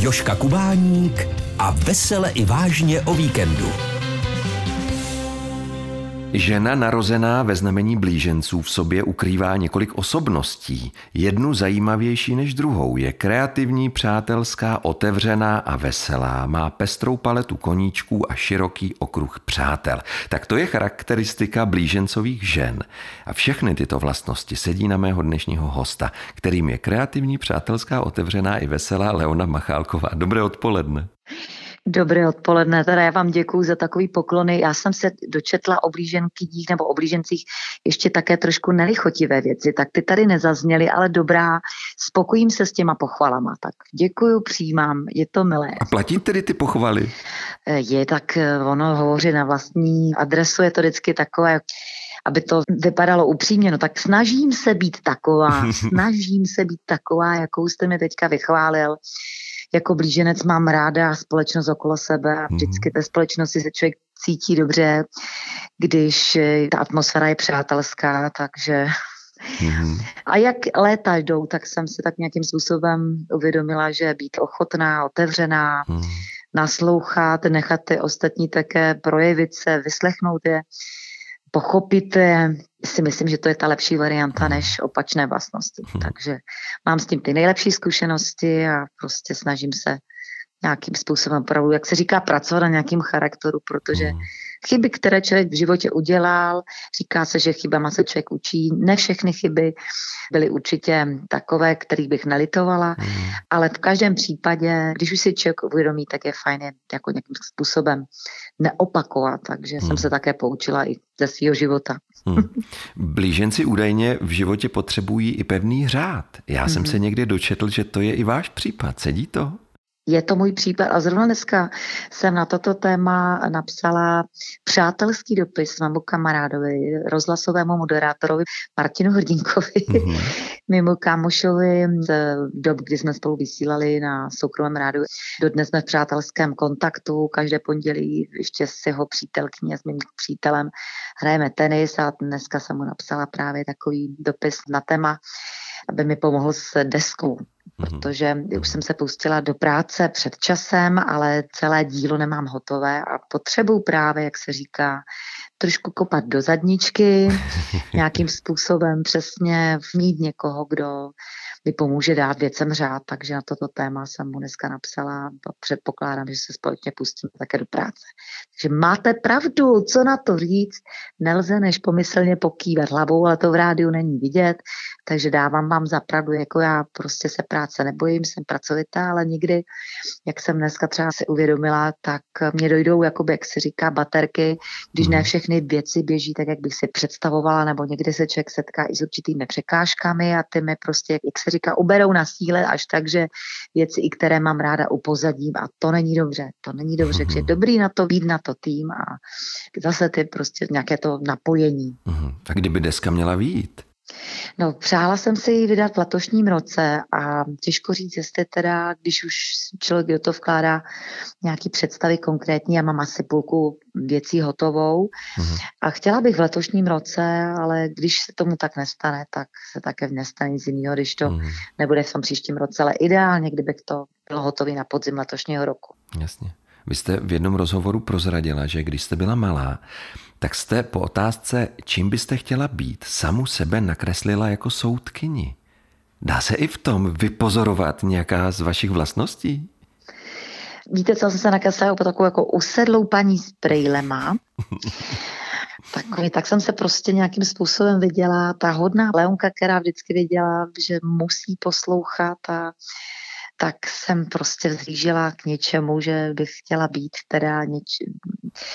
Joška Kubáník a vesele i vážně o víkendu. Žena narozená ve znamení blíženců v sobě ukrývá několik osobností. Jednu zajímavější než druhou. Je kreativní, přátelská, otevřená a veselá. Má pestrou paletu koníčků a široký okruh přátel. Tak to je charakteristika blížencových žen. A všechny tyto vlastnosti sedí na mého dnešního hosta, kterým je kreativní, přátelská, otevřená i veselá Leona Machálková. Dobré odpoledne. Dobré odpoledne, teda já vám děkuji za takový poklony. Já jsem se dočetla o blíženkyních nebo o blížencích ještě také trošku nelichotivé věci, tak ty tady nezazněly, ale dobrá, spokojím se s těma pochvalama. Tak děkuji, přijímám, je to milé. A platí tedy ty pochvaly? Je, tak eh, ono hovoří na vlastní adresu, je to vždycky takové, aby to vypadalo upřímně, no tak snažím se být taková, snažím se být taková, jakou jste mi teďka vychválil jako blíženec mám ráda společnost okolo sebe a vždycky ve společnosti se člověk cítí dobře, když eh, ta atmosféra je přátelská, takže Mm-hmm. A jak léta jdou, tak jsem si tak nějakým způsobem uvědomila, že být ochotná, otevřená, mm. naslouchat, nechat ty ostatní také projevit se, vyslechnout je, pochopit je, si myslím, že to je ta lepší varianta než opačné vlastnosti. Hmm. Takže mám s tím ty nejlepší zkušenosti a prostě snažím se nějakým způsobem opravdu, jak se říká, pracovat na nějakým charakteru, protože hmm. chyby, které člověk v životě udělal, říká se, že chybama se člověk učí. Ne všechny chyby byly určitě takové, kterých bych nelitovala, hmm. ale v každém případě, když už si člověk uvědomí, tak je fajn je jako nějakým způsobem neopakovat. Takže hmm. jsem se také poučila i ze svého života. Hmm. Blíženci údajně v životě potřebují i pevný řád. Já hmm. jsem se někdy dočetl, že to je i váš případ. Sedí to? Je to můj případ a zrovna dneska jsem na toto téma napsala přátelský dopis svému kamarádovi, rozhlasovému moderátorovi Martinu Hrdinkovi, mm-hmm. mému kámošovi z dob, kdy jsme spolu vysílali na soukromém rádu. Dodnes jsme v přátelském kontaktu, každé pondělí ještě s jeho přítelkyní a s mým přítelem hrajeme tenis a dneska jsem mu napsala právě takový dopis na téma, aby mi pomohl s deskou. Protože už jsem se pustila do práce před časem, ale celé dílo nemám hotové a potřebuji právě, jak se říká, trošku kopat do zadničky, nějakým způsobem přesně mít někoho, kdo mi pomůže dát věcem řád, takže na toto téma jsem mu dneska napsala a předpokládám, že se společně pustíme také do práce. Takže máte pravdu, co na to říct, nelze než pomyslně pokývat hlavou, ale to v rádiu není vidět, takže dávám vám za pravdu, jako já prostě se práce nebojím, jsem pracovitá, ale nikdy, jak jsem dneska třeba si uvědomila, tak mě dojdou, jakoby, jak se říká, baterky, když ne mhm. všechny věci běží tak, jak bych si představovala, nebo někdy se člověk setká i s určitými překážkami a ty mi prostě, jak se říká, uberou na síle až tak, že věci, i které mám ráda, upozadím a to není dobře, to není dobře, takže mhm. dobrý na to být na to tým a zase ty prostě nějaké to napojení. Uh-huh. A kdyby deska měla výjít? No, přála jsem si ji vydat v letošním roce a těžko říct, jestli teda, když už člověk do toho vkládá nějaký představy konkrétní, já mám asi půlku věcí hotovou mm-hmm. a chtěla bych v letošním roce, ale když se tomu tak nestane, tak se také nestane nic jiného, když to mm-hmm. nebude v tom příštím roce, ale ideálně, kdybych to bylo hotové na podzim letošního roku. Jasně. Vy jste v jednom rozhovoru prozradila, že když jste byla malá, tak jste po otázce, čím byste chtěla být, samu sebe nakreslila jako soudkyni. Dá se i v tom vypozorovat nějaká z vašich vlastností? Víte, co jsem se nakreslila po takovou jako usedlou paní s brejlema. Takový, tak jsem se prostě nějakým způsobem viděla, ta hodná Leonka, která vždycky věděla, že musí poslouchat a tak jsem prostě vzlížela k něčemu, že bych chtěla být teda něč,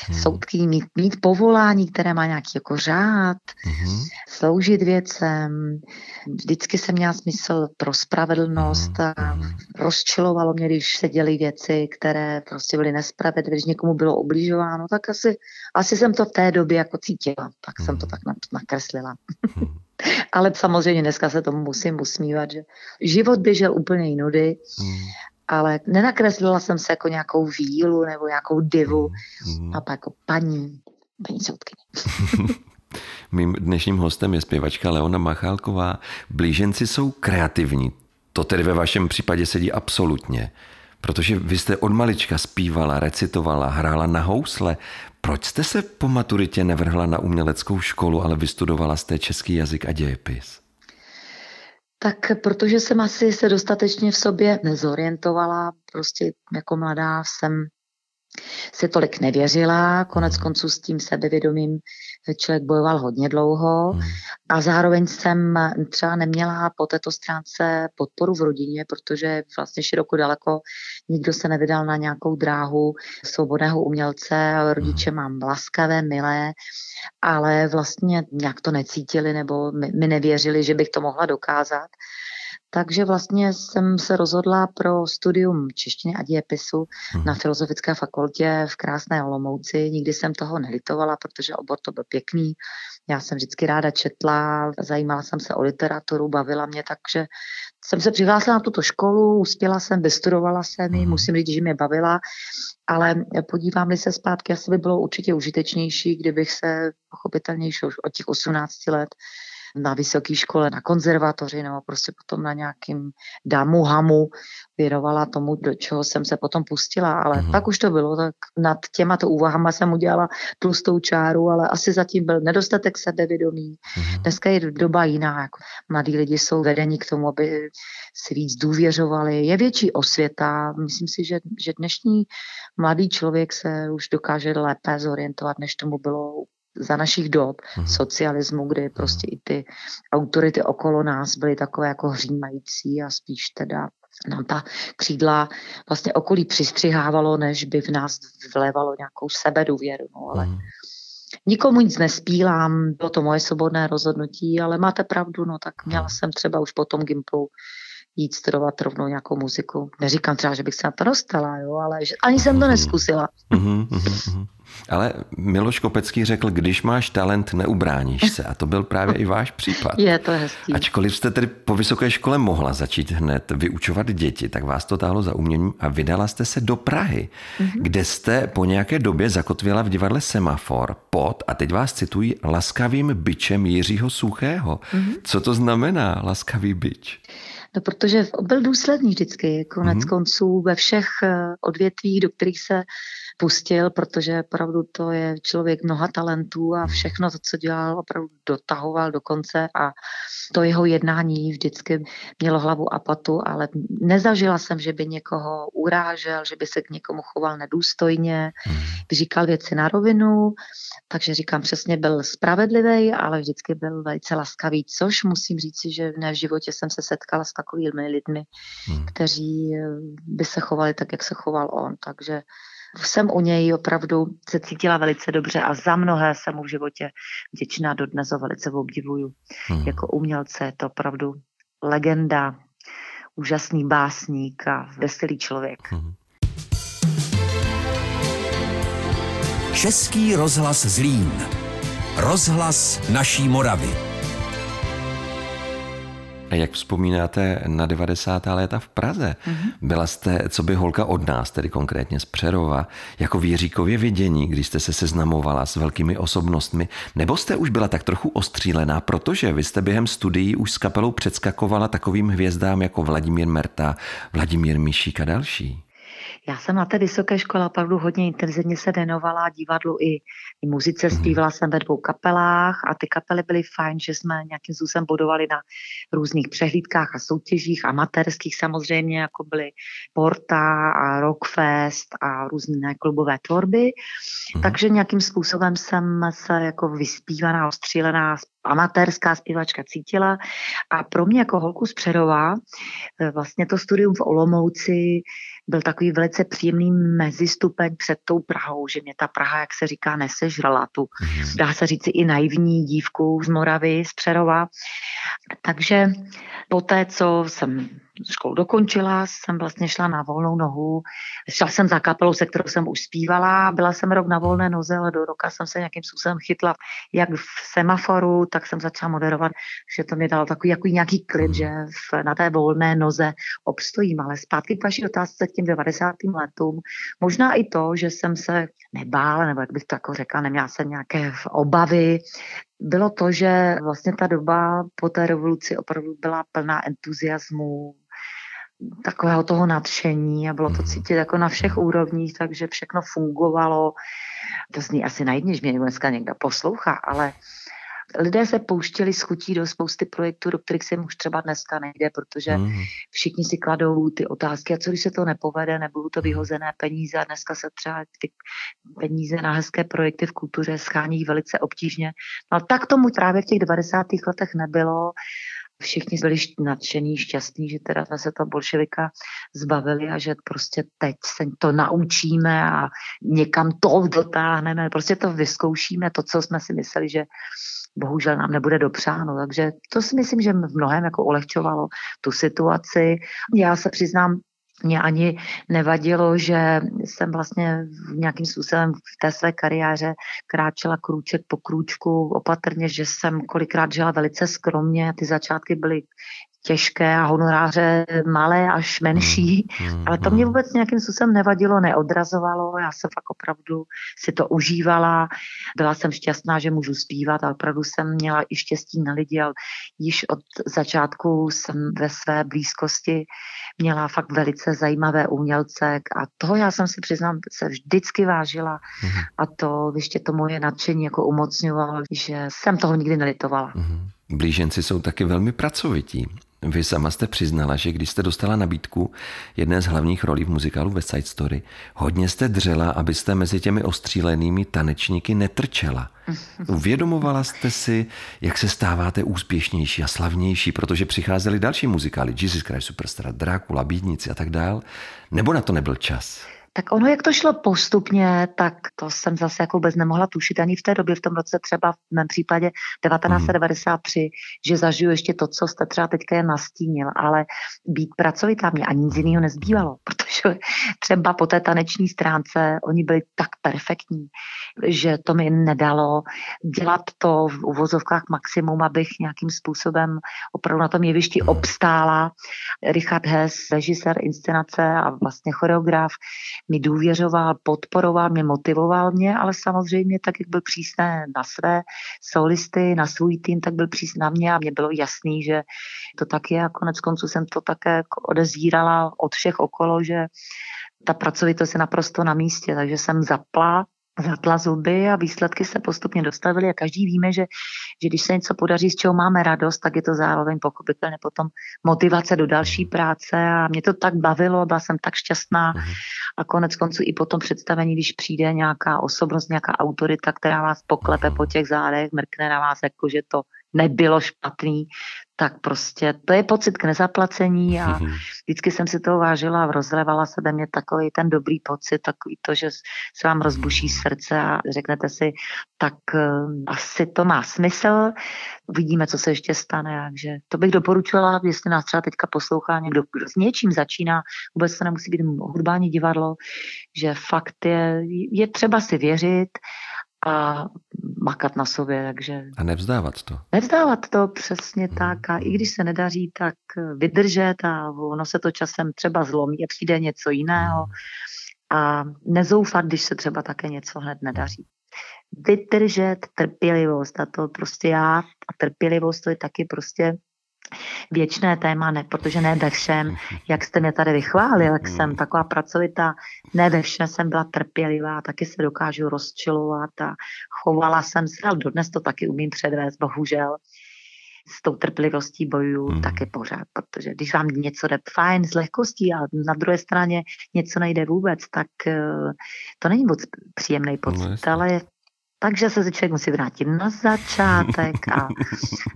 hmm. soudky, mít, mít povolání, které má nějaký jako řád, hmm. sloužit věcem. Vždycky jsem měla smysl pro spravedlnost hmm. a hmm. rozčilovalo mě, když se děly věci, které prostě byly nespravedlivé, když někomu bylo ubližováno, tak asi, asi jsem to v té době jako cítila, tak hmm. jsem to tak nakreslila. Hmm. Ale samozřejmě dneska se tomu musím usmívat, že život běžel úplně jinudy, mm. ale nenakreslila jsem se jako nějakou vílu nebo nějakou divu, mm. a pak jako paní, paní soudkyně. Mým dnešním hostem je zpěvačka Leona Machálková. Blíženci jsou kreativní. To tedy ve vašem případě sedí absolutně. Protože vy jste od malička zpívala, recitovala, hrála na housle. Proč jste se po maturitě nevrhla na uměleckou školu, ale vystudovala jste český jazyk a dějepis? Tak protože jsem asi se dostatečně v sobě nezorientovala, prostě jako mladá jsem si tolik nevěřila, konec hmm. konců s tím sebevědomím člověk bojoval hodně dlouho hmm. a zároveň jsem třeba neměla po této stránce podporu v rodině, protože vlastně široko daleko nikdo se nevydal na nějakou dráhu svobodného umělce, rodiče hmm. mám laskavé, milé, ale vlastně nějak to necítili nebo mi, mi nevěřili, že bych to mohla dokázat. Takže vlastně jsem se rozhodla pro studium češtiny a dějepisu hmm. na Filozofické fakultě v krásné Olomouci. Nikdy jsem toho nelitovala, protože obor to byl pěkný. Já jsem vždycky ráda četla, zajímala jsem se o literaturu, bavila mě, takže jsem se přihlásila na tuto školu, uspěla jsem, vystudovala jsem ji, hmm. musím říct, že mě bavila, ale podívám-li se zpátky, asi by bylo určitě užitečnější, kdybych se pochopitelně už od těch 18 let na vysoké škole, na konzervatoři nebo prostě potom na nějakým damu, hamu věnovala tomu, do čeho jsem se potom pustila, ale mm-hmm. tak už to bylo, tak nad těma to úvahama jsem udělala tlustou čáru, ale asi zatím byl nedostatek sebevědomí. Mm-hmm. Dneska je doba jiná, jako mladí lidi jsou vedeni k tomu, aby si víc důvěřovali, je větší osvěta, myslím si, že, že dnešní mladý člověk se už dokáže lépe zorientovat, než tomu bylo za našich dob hmm. socialismu, kdy mhm. prostě i ty autority okolo nás byly takové jako hřímající a spíš teda nám ta křídla vlastně okolí přistřihávalo, než by v nás vlévalo nějakou sebedůvěru. No, ale hmm. Nikomu nic nespílám, bylo to moje svobodné rozhodnutí, ale máte pravdu, no tak měla mhm. jsem třeba už po tom Gimplu jít studovat rovnou nějakou muziku. Neříkám třeba, že bych se na to dostala, jo, ale že ani jsem to mhm. neskusila. Mm-hmm, mm-hmm. Ale Miloš Kopecký řekl, když máš talent, neubráníš se. A to byl právě i váš případ. Je to hezký. Ačkoliv jste tedy po vysoké škole mohla začít hned vyučovat děti, tak vás to táhlo za uměním a vydala jste se do Prahy, mm-hmm. kde jste po nějaké době zakotvila v divadle Semafor pod, a teď vás cituji, laskavým byčem Jiřího Suchého. Mm-hmm. Co to znamená laskavý byč? No, protože byl důsledný vždycky, konec mm-hmm. konců ve všech eh, odvětvích, do kterých se pustil, protože opravdu to je člověk mnoha talentů a všechno to, co dělal, opravdu dotahoval do konce a to jeho jednání vždycky mělo hlavu a patu, ale nezažila jsem, že by někoho urážel, že by se k někomu choval nedůstojně, by říkal věci na rovinu, takže říkám přesně, byl spravedlivý, ale vždycky byl velice laskavý, což musím říci, že ne v životě jsem se setkala s takovými lidmi, hmm. kteří by se chovali tak, jak se choval on, takže jsem u něj opravdu se cítila velice dobře a za mnohé jsem mu v životě vděčná dodnes ho velice obdivuju. Hmm. Jako umělce je to opravdu legenda, úžasný básník a veselý člověk. Hmm. Český rozhlas Zlín. Rozhlas naší Moravy. A jak vzpomínáte na 90. léta v Praze? Mm-hmm. Byla jste, co by holka od nás, tedy konkrétně z Přerova, jako věříkově vidění, když jste se seznamovala s velkými osobnostmi, nebo jste už byla tak trochu ostřílená, protože vy jste během studií už s kapelou předskakovala takovým hvězdám jako Vladimír Merta, Vladimír Mišík a další? Já jsem na té vysoké škole opravdu hodně intenzivně se věnovala divadlu i, i muzice. Zpívala jsem ve dvou kapelách a ty kapely byly fajn, že jsme nějakým způsobem budovali na různých přehlídkách a soutěžích, amatérských samozřejmě, jako byly Porta a Rockfest a různé klubové tvorby. Mhm. Takže nějakým způsobem jsem se jako vyspívaná, ostřílená amatérská zpěvačka cítila. A pro mě jako holku z Přerova eh, vlastně to studium v Olomouci byl takový velice příjemný mezistupeň před tou Prahou, že mě ta Praha, jak se říká, nesežrala tu, mm. dá se říci i naivní dívku z Moravy, z Přerova. Takže po té, co jsem školu dokončila, jsem vlastně šla na volnou nohu. Šla jsem za kapelou, se kterou jsem už zpívala, byla jsem rok na volné noze, ale do roka jsem se nějakým způsobem chytla jak v semaforu, tak jsem začala moderovat, že to mi dalo takový jako nějaký klid, že v, na té volné noze obstojím. Ale zpátky k vaší otázce k těm 90. letům, možná i to, že jsem se nebála, nebo jak bych to jako řekla, neměla jsem nějaké obavy, bylo to, že vlastně ta doba po té revoluci opravdu byla plná entuziasmu, takového toho nadšení a bylo to mhm. cítit jako na všech úrovních, takže všechno fungovalo. To zní asi najedně, že mě dneska někdo poslouchá, ale lidé se pouštěli s chutí do spousty projektů, do kterých se už třeba dneska nejde, protože mm. všichni si kladou ty otázky, a co když se to nepovede, nebudou to mhm. vyhozené peníze a dneska se třeba ty peníze na hezké projekty v kultuře schání velice obtížně. No tak tomu právě v těch 90. letech nebylo všichni byli nadšení, šťastní, že teda se to bolševika zbavili a že prostě teď se to naučíme a někam to dotáhneme, prostě to vyzkoušíme, to, co jsme si mysleli, že bohužel nám nebude dopřáno. Takže to si myslím, že v mnohem jako ulehčovalo tu situaci. Já se přiznám, mě ani nevadilo, že jsem vlastně v nějakým způsobem v té své kariéře kráčela krůček po krůčku opatrně, že jsem kolikrát žila velice skromně. Ty začátky byly těžké a honoráře malé až menší, mm, ale to mě hmm. vůbec nějakým způsobem nevadilo, neodrazovalo, já jsem fakt opravdu si to užívala, byla jsem šťastná, že můžu zpívat a opravdu jsem měla i štěstí na lidi a již od začátku jsem ve své blízkosti měla fakt velice zajímavé umělce a toho já jsem si přiznám, se vždycky vážila mm. a to ještě to moje nadšení jako umocňovalo, že jsem toho nikdy nelitovala. Mm. Blíženci jsou taky velmi pracovití. Vy sama jste přiznala, že když jste dostala nabídku jedné z hlavních rolí v muzikálu West Side Story, hodně jste dřela, abyste mezi těmi ostřílenými tanečníky netrčela. Uvědomovala jste si, jak se stáváte úspěšnější a slavnější, protože přicházely další muzikály, Jesus Christ Superstar, Drákula, Bídnici a tak dál, nebo na to nebyl čas? Tak ono, jak to šlo postupně, tak to jsem zase jako vůbec nemohla tušit ani v té době, v tom roce třeba v mém případě 1993, mm. že zažiju ještě to, co jste třeba teďka je nastínil, ale být pracovitá mě ani nic jiného nezbývalo, protože třeba po té taneční stránce oni byli tak perfektní, že to mi nedalo dělat to v uvozovkách maximum, abych nějakým způsobem opravdu na tom jevišti obstála. Richard Hess, režisér inscenace a vlastně choreograf, mi důvěřoval, podporoval mě, motivoval mě, ale samozřejmě tak, jak byl přísný na své solisty, na svůj tým, tak byl přísný na mě a mě bylo jasný, že to tak je a konec konců jsem to také odezírala od všech okolo, že ta pracovitost je naprosto na místě, takže jsem zapla zatla zuby a výsledky se postupně dostavily a každý víme, že, že když se něco podaří, z čeho máme radost, tak je to zároveň pochopitelně potom motivace do další práce a mě to tak bavilo, byla jsem tak šťastná mhm. a konec konců i po tom představení, když přijde nějaká osobnost, nějaká autorita, která vás poklepe po těch zádech, mrkne na vás, jako že to nebylo špatný, tak prostě to je pocit k nezaplacení a vždycky jsem si to vážila a rozlevala se ve mně takový ten dobrý pocit, takový to, že se vám rozbuší srdce a řeknete si, tak uh, asi to má smysl, uvidíme, co se ještě stane, takže to bych doporučila, jestli nás třeba teďka poslouchá někdo, kdo s něčím začíná, vůbec to nemusí být hudbání divadlo, že fakt je, je třeba si věřit a makat na sobě, takže... A nevzdávat to. Nevzdávat to, přesně hmm. tak. A i když se nedaří, tak vydržet a ono se to časem třeba zlomí a přijde něco jiného. Hmm. A nezoufat, když se třeba také něco hned nedaří. Vydržet, trpělivost a to prostě já a trpělivost to je taky prostě věčné téma, ne, protože ne ve všem, jak jste mě tady vychválil, jak jsem taková pracovitá, ne ve všem jsem byla trpělivá, taky se dokážu rozčilovat a chovala jsem se, ale dodnes to taky umím předvést, bohužel. S tou trpělivostí bojuju mm. taky pořád, protože když vám něco jde fajn s lehkostí a na druhé straně něco nejde vůbec, tak uh, to není moc příjemný pocit, no, ale takže se člověk musí vrátit na začátek a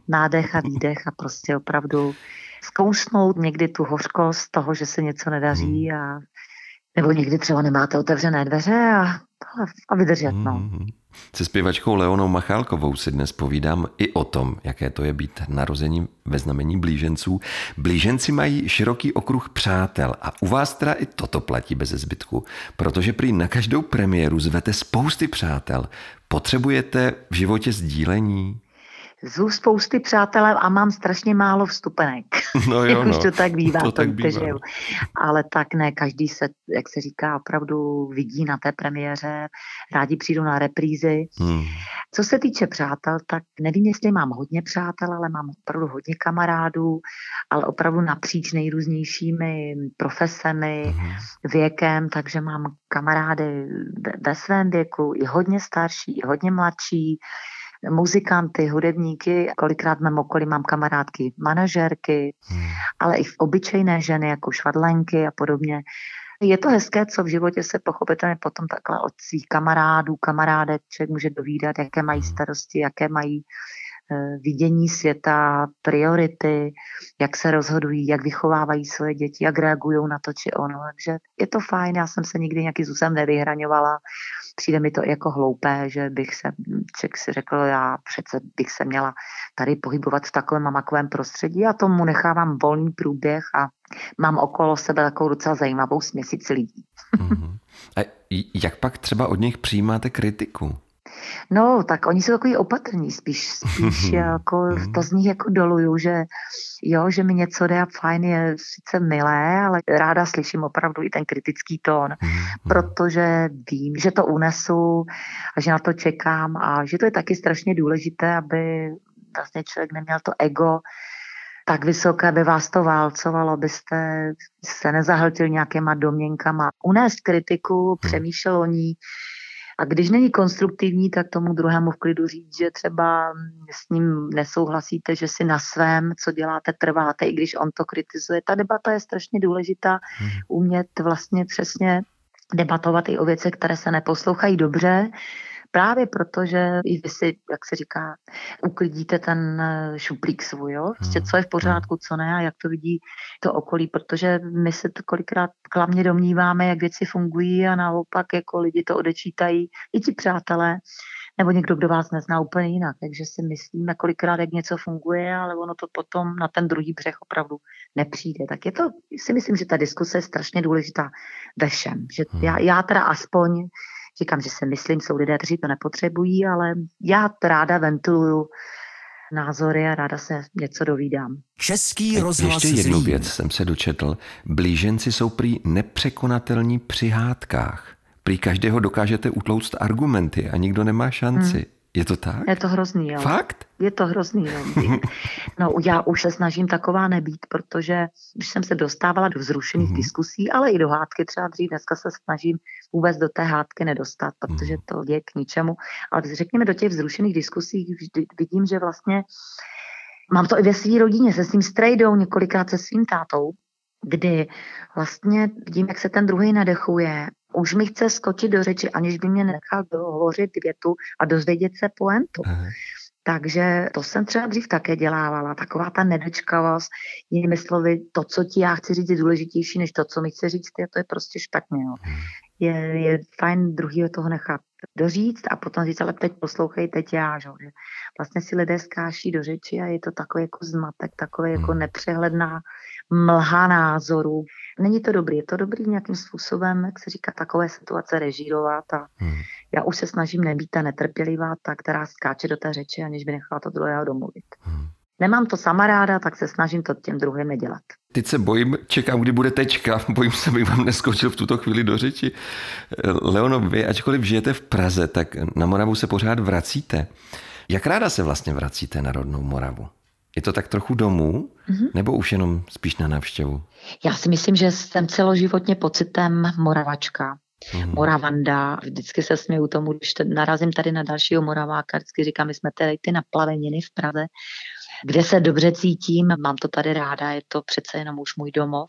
nádech a výdech a prostě opravdu zkousnout někdy tu hořkost toho, že se něco nedaří hmm. a nebo někdy třeba nemáte otevřené dveře a, a vydržet. No. Hmm. Se zpěvačkou Leonou Machálkovou si dnes povídám i o tom, jaké to je být narozením ve znamení blíženců. Blíženci mají široký okruh přátel a u vás teda i toto platí bez zbytku, protože prý na každou premiéru zvete spousty přátel. Potřebujete v životě sdílení? Zvu spousty přátel a mám strašně málo vstupenek. No jo, jak no. už to tak bývá. To tak bývá. že jo. Ale tak ne, každý se, jak se říká, opravdu vidí na té premiéře, rádi přijdou na reprízy. Hmm. Co se týče přátel, tak nevím, jestli mám hodně přátel, ale mám opravdu hodně kamarádů, ale opravdu napříč nejrůznějšími profesemi, Mhm. věkem, takže mám kamarády ve svém věku, i hodně starší, i hodně mladší, muzikanty, hudebníky, kolikrát v mém okolí mám kamarádky, manažerky, Hmm. ale i v obyčejné ženy, jako švadlenky a podobně. Je to hezké, co v životě se pochopitelně potom takhle od svých kamarádů, kamarádek člověk může dovídat, jaké mají starosti, jaké mají vidění světa, priority, jak se rozhodují, jak vychovávají svoje děti, jak reagují na to či ono. Takže je to fajn, já jsem se nikdy nějakým způsobem nevyhraňovala. Přijde mi to jako hloupé, že bych se, člověk si řekl, já přece bych se měla tady pohybovat v takovém a makovém prostředí a tomu nechávám volný průběh a mám okolo sebe takovou docela zajímavou směsici lidí. Mhm. A jak pak třeba od nich přijímáte kritiku? No, tak oni jsou takový opatrní, spíš, spíš jako to z nich jako doluju, že jo, že mi něco jde a fajn je sice milé, ale ráda slyším opravdu i ten kritický tón, Mhm. protože vím, že to unesu a že na to čekám a že to je taky strašně důležité, aby vlastně člověk neměl to ego tak vysoké, aby vás to válcovalo, abyste se nezahltil nějakýma domněnkama. Unést kritiku, přemýšlel o ní, a když není konstruktivní, tak tomu druhému v klidu říct, že třeba s ním nesouhlasíte, že si na svém, co děláte, trváte, i když on to kritizuje. Ta debata je strašně důležitá, umět vlastně přesně debatovat i o věcech, které se neposlouchají dobře, právě proto, že i vy si, jak se říká, uklidíte ten eh, šuplík svůj, jo? Prostě co je v pořádku, co ne a jak to vidí to okolí, protože my se to kolikrát klamně domníváme, jak věci fungují a naopak jako lidi to odečítají, i ti přátelé, nebo někdo, kdo vás nezná úplně jinak. Takže si myslíme kolikrát, jak něco funguje, ale ono to potom na ten druhý břeh opravdu nepřijde. Tak je to, si myslím, že ta diskuse je strašně důležitá ve všem. Že já, já teda aspoň říkám, že si myslím, jsou lidé, kteří to nepotřebují, ale já ráda ventiluju názory a ráda se něco dovídám. Český rozhlas Ještě jednu věc jsem se dočetl. Blíženci jsou prý nepřekonatelní při hádkách. Prý každého dokážete utlouct argumenty a nikdo nemá šanci. Hmm. Je to tak? Je to hrozný, jo. Fakt? Je to hrozný. No. no, já už se snažím taková nebýt, protože když jsem se dostávala do vzrušených Mhm. mm-hmm. diskusí, ale i do hádky třeba dřív, dneska se snažím vůbec do té hádky nedostat, protože to je k ničemu. Ale řekněme, do těch vzrušených diskusí vždy vidím, že vlastně mám to i ve své rodině, se svým strejdou, několikrát se svým tátou, kdy vlastně vidím, jak se ten druhý nadechuje. Už mi chce skočit do řeči, aniž by mě nechal dohovořit větu a dozvědět se poentu. Aha. Takže to jsem třeba dřív také dělávala. Taková ta nedočkavost, jinými slovy, to, co ti já chci říct, je důležitější, než to, co mi chce říct, a to je prostě špatně. Jo. Je, je fajn druhýho toho nechat doříct a potom říct, ale teď poslouchej, teď já. Že? Vlastně si lidé skáší do řeči a je to takový jako zmatek, takový jako nepřehledná mlha názorů. Není to dobrý, je to dobrý nějakým způsobem, jak se říká, takové situace režírovat a Hmm. já už se snažím nebýt ta netrpělivá, ta, která skáče do té řeči, aniž by nechala to druhého domluvit. Hmm. Nemám to sama ráda, tak se snažím to těm druhým nedělat. Teď se bojím, čekám, kdy bude tečka. Bojím se, abych vám neskočil v tuto chvíli do řeči. Leono, vy, ačkoliv žijete v Praze, tak na Moravu se pořád vracíte. Jak ráda se vlastně vracíte na rodnou Moravu? Je to tak trochu domů, mm-hmm. nebo už jenom spíš na návštěvu? Já si myslím, že jsem celoživotně pocitem Moravačka. Mhm. Moravanda. Vždycky se směju tomu, když narazím tady na dalšího Moraváka, vždycky říkám, my jsme tady ty naplaveniny v Praze, kde se dobře cítím, mám to tady ráda, je to přece jenom už můj domov,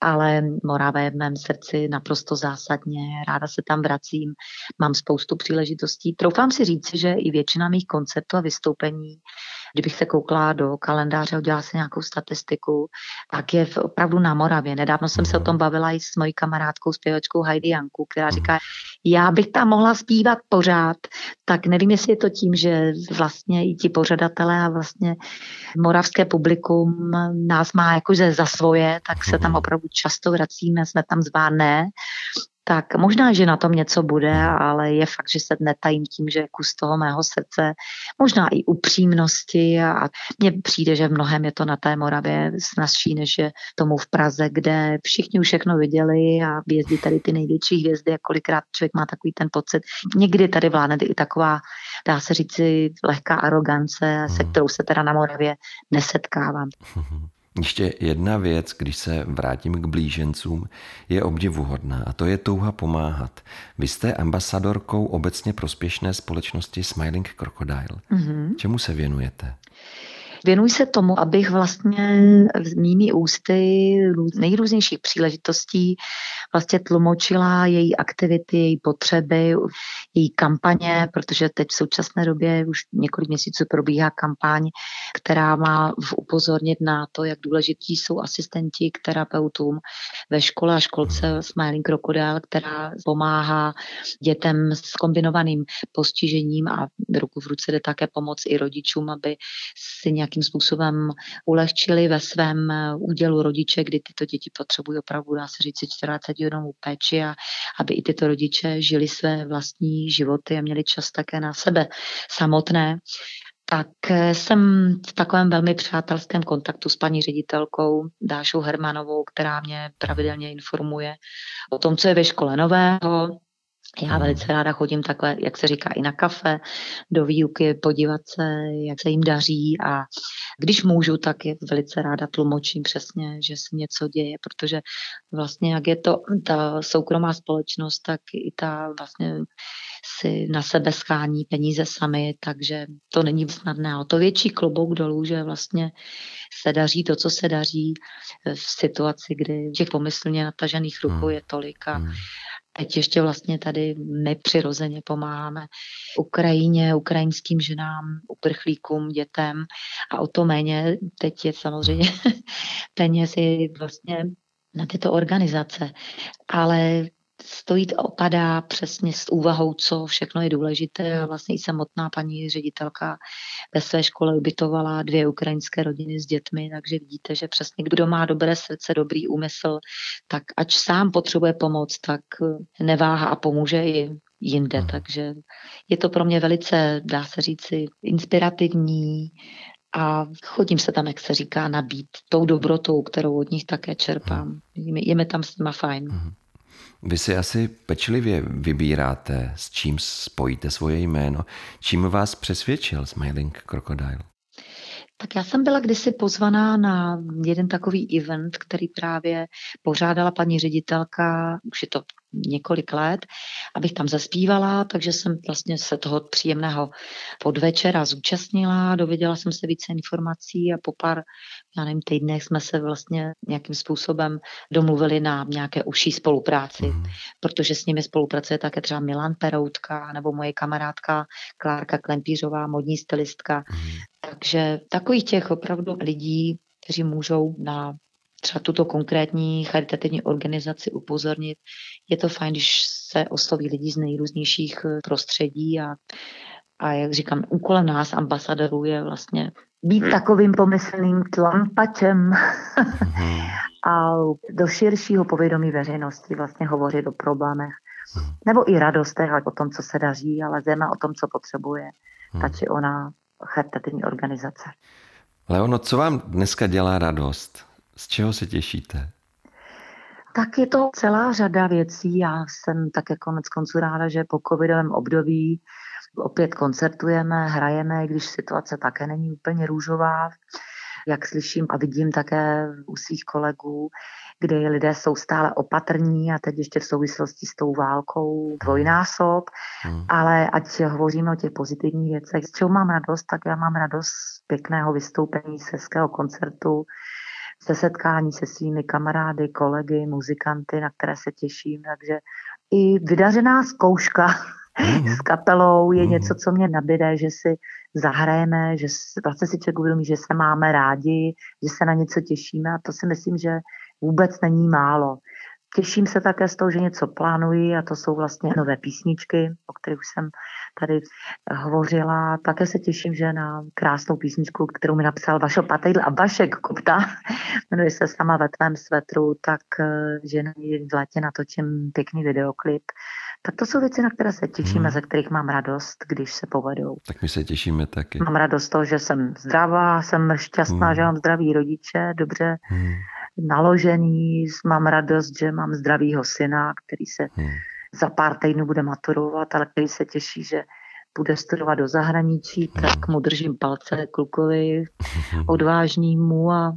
ale Morava je v mém srdci naprosto zásadně, ráda se tam vracím, mám spoustu příležitostí. Troufám si říct, že i většina mých koncertů a vystoupení, kdybych se koukla do kalendáře a udělala si nějakou statistiku, tak je opravdu na Moravě. Nedávno jsem se o tom bavila i s mojí kamarádkou, zpěvačkou Heidi Janku, která říká, já bych tam mohla zpívat pořád, tak nevím, jestli je to tím, že vlastně i ti pořadatelé a vlastně moravské publikum nás má jakože za svoje, tak se tam opravdu často vracíme, jsme tam zvárné. tak možná, že na tom něco bude, ale je fakt, že se netajím tím, že kus toho mého srdce, možná i upřímnosti a mně přijde, že v mnohem je to na té Moravě snazší, než je tomu v Praze, kde všichni už všechno viděli a jezdí tady ty největší hvězdy a kolikrát člověk má takový ten pocit. Někdy tady vládne i taková, dá se říci, lehká arogance, se kterou se teda na Moravě nesetkávám. Ještě jedna věc, když se vrátím k blížencům, je obdivuhodná a to je touha pomáhat. Vy jste ambasadorkou obecně prospěšné společnosti Smiling Crocodile. Mm-hmm. Čemu se věnujete? Věnuji se tomu, abych vlastně mými ústy nejrůznějších příležitostí vlastně tlumočila její aktivity, její potřeby, její kampaně, protože teď v současné době už několik měsíců probíhá kampaň, která má upozornit na to, jak důležití jsou asistenti k terapeutům ve škole a školce Smiling Crocodile, která pomáhá dětem s kombinovaným postižením a ruku v ruce jde také pomoc i rodičům, aby si nějakým způsobem ulehčili ve svém údělu rodiče, kdy tyto děti potřebují opravdu, dá se říct, 40 hodinovou péči a aby i tyto rodiče žili své vlastní životy a měli čas také na sebe samotné. Tak eh, jsem v takovém velmi přátelském kontaktu s paní ředitelkou Dášou Hermanovou, která mě pravidelně informuje o tom, co je ve škole nového, já velice ráda chodím takhle, jak se říká, i na kafe, do výuky, podívat se, jak se jim daří a když můžu, tak je velice ráda tlumočím přesně, že se něco děje, protože vlastně jak je to ta soukromá společnost, tak i ta vlastně si na sebe schání peníze sami, takže to není snadné. O to větší klobouk dolů, že vlastně se daří to, co se daří v situaci, kdy těch pomyslně natažených rukou hmm. je tolik a, hmm teď ještě vlastně tady my přirozeně pomáháme Ukrajině, ukrajinským ženám, uprchlíkům, dětem a o to méně teď je samozřejmě peněz je vlastně na tyto organizace. Ale stojí opadá přesně s úvahou, co všechno je důležité a vlastně i samotná paní ředitelka ve své škole ubytovala dvě ukrajinské rodiny s dětmi, takže vidíte, že přesně kdo má dobré srdce, dobrý úmysl, tak ač sám potřebuje pomoc, tak neváha a pomůže i jinde. Hmm. Takže je to pro mě velice, dá se říci, inspirativní, a chodím se tam, jak se říká, nabít tou dobrotou, kterou od nich také čerpám. Hmm. Je mi tam s nima fajn. Hmm. Vy si asi pečlivě vybíráte, s čím spojíte svoje jméno. Čím vás přesvědčil Smiling Crocodile? Tak já jsem byla kdysi pozvaná na jeden takový event, který právě pořádala paní ředitelka, už je to několik let, abych tam zaspívala, takže jsem vlastně se toho příjemného podvečera zúčastnila, dověděla jsem se více informací a po pár, já nevím, týdnech jsme se vlastně nějakým způsobem domluvili na nějaké užší spolupráci, mm. protože s nimi spolupracuje také třeba Milan Peroutka nebo moje kamarádka Klárka Klempířová, modní stylistka. Mm. Takže takových těch opravdu lidí, kteří můžou na třeba tuto konkrétní charitativní organizaci upozornit. Je to fajn, když se osloví lidi z nejrůznějších eh, prostředí a, a jak říkám, úkolem nás, ambasadorů, je vlastně být takovým pomyslným tlampačem mhm. a do širšího povědomí veřejnosti vlastně hovořit o problémech. Mhm. Nebo i radostech, o tom, co se daří, ale zejména o tom, co potřebuje ta či ona charitativní organizace. Leono, co vám dneska dělá radost? Z čeho se těšíte? Tak je to celá řada věcí. Já jsem také konec konců ráda, že po covidovém období opět koncertujeme, hrajeme, když situace také není úplně růžová. Jak slyším a vidím také u svých kolegů, kdy lidé jsou stále opatrní a teď ještě v souvislosti s tou válkou dvojnásob, hmm. ale ať hovoříme o těch pozitivních věcech. Z čeho mám radost, tak já mám radost z pěkného vystoupení, z hezkého koncertu, se setkání se svými kamarády, kolegy, muzikanty, na které se těším. Takže i vydařená zkouška mm-hmm. s kapelou je mm-hmm. něco, co mě nabíde, že si zahrajeme, že vlastně si člověk uvědomí, že se máme rádi, že se na něco těšíme a to si myslím, že vůbec není málo. Těším se také z toho, že něco plánuji a to jsou vlastně nové písničky, o kterých jsem tady hovořila. Také se těším, že na krásnou písničku, kterou mi napsal Vašo Patejdl a Vašek Kopta, jmenuje se Sama ve tvém svetru, tak eh, že na ní v létě natočím pěkný videoklip. Tak to jsou věci, na které se těším hmm. a ze kterých mám radost, když se povedou. Tak my se těšíme taky. Mám radost toho, že jsem zdravá, jsem šťastná, hmm. že mám zdraví rodiče, dobře hmm. naložený, mám radost, že mám zdravýho syna, který se hmm. Za pár týdnů bude maturovat, ale který se těší, že bude studovat do zahraničí, tak mu držím palce klukovi hmm. odvážnému a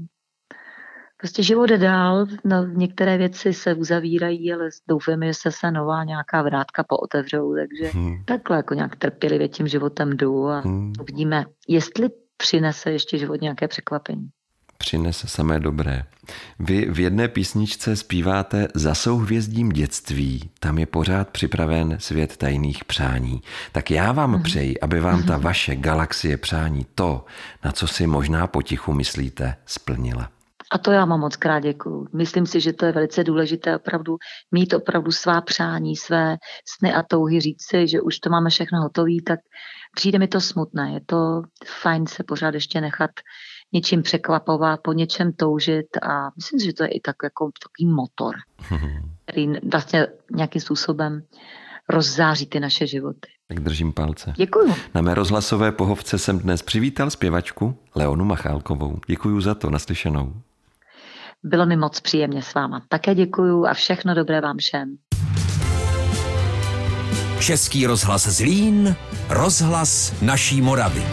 Prostě život jde dál, no, některé věci se uzavírají, ale doufáme, že se se nová nějaká vrátka pootevřou, takže hmm. takhle jako nějak trpělivě tím životem jdu a hmm. uvidíme, jestli přinese ještě život nějaké překvapení. Přinese samé dobré. Vy v jedné písničce zpíváte Za souhvězdím dětství, tam je pořád připraven svět tajných přání. Tak já vám hmm. přeji, aby vám ta vaše galaxie přání to, na co si možná potichu myslíte, splnila. A to já mám moc krát děkuju. Myslím si, že to je velice důležité opravdu mít opravdu svá přání, své sny a touhy, říct si, že už to máme všechno hotové, tak přijde mi to smutné. Je to fajn se pořád ještě nechat něčím překvapovat, po něčem toužit a myslím si, že to je i tak jako takový motor, který vlastně nějakým způsobem rozzáří ty naše životy. Tak držím palce. Děkuju. Na mé rozhlasové pohovce jsem dnes přivítal zpěvačku Leonu Machálkovou. Děkuju za to, naslyšenou. Bylo mi moc příjemně s váma. Také děkuju a všechno dobré vám všem. Český rozhlas Zlín, rozhlas naší Moravy.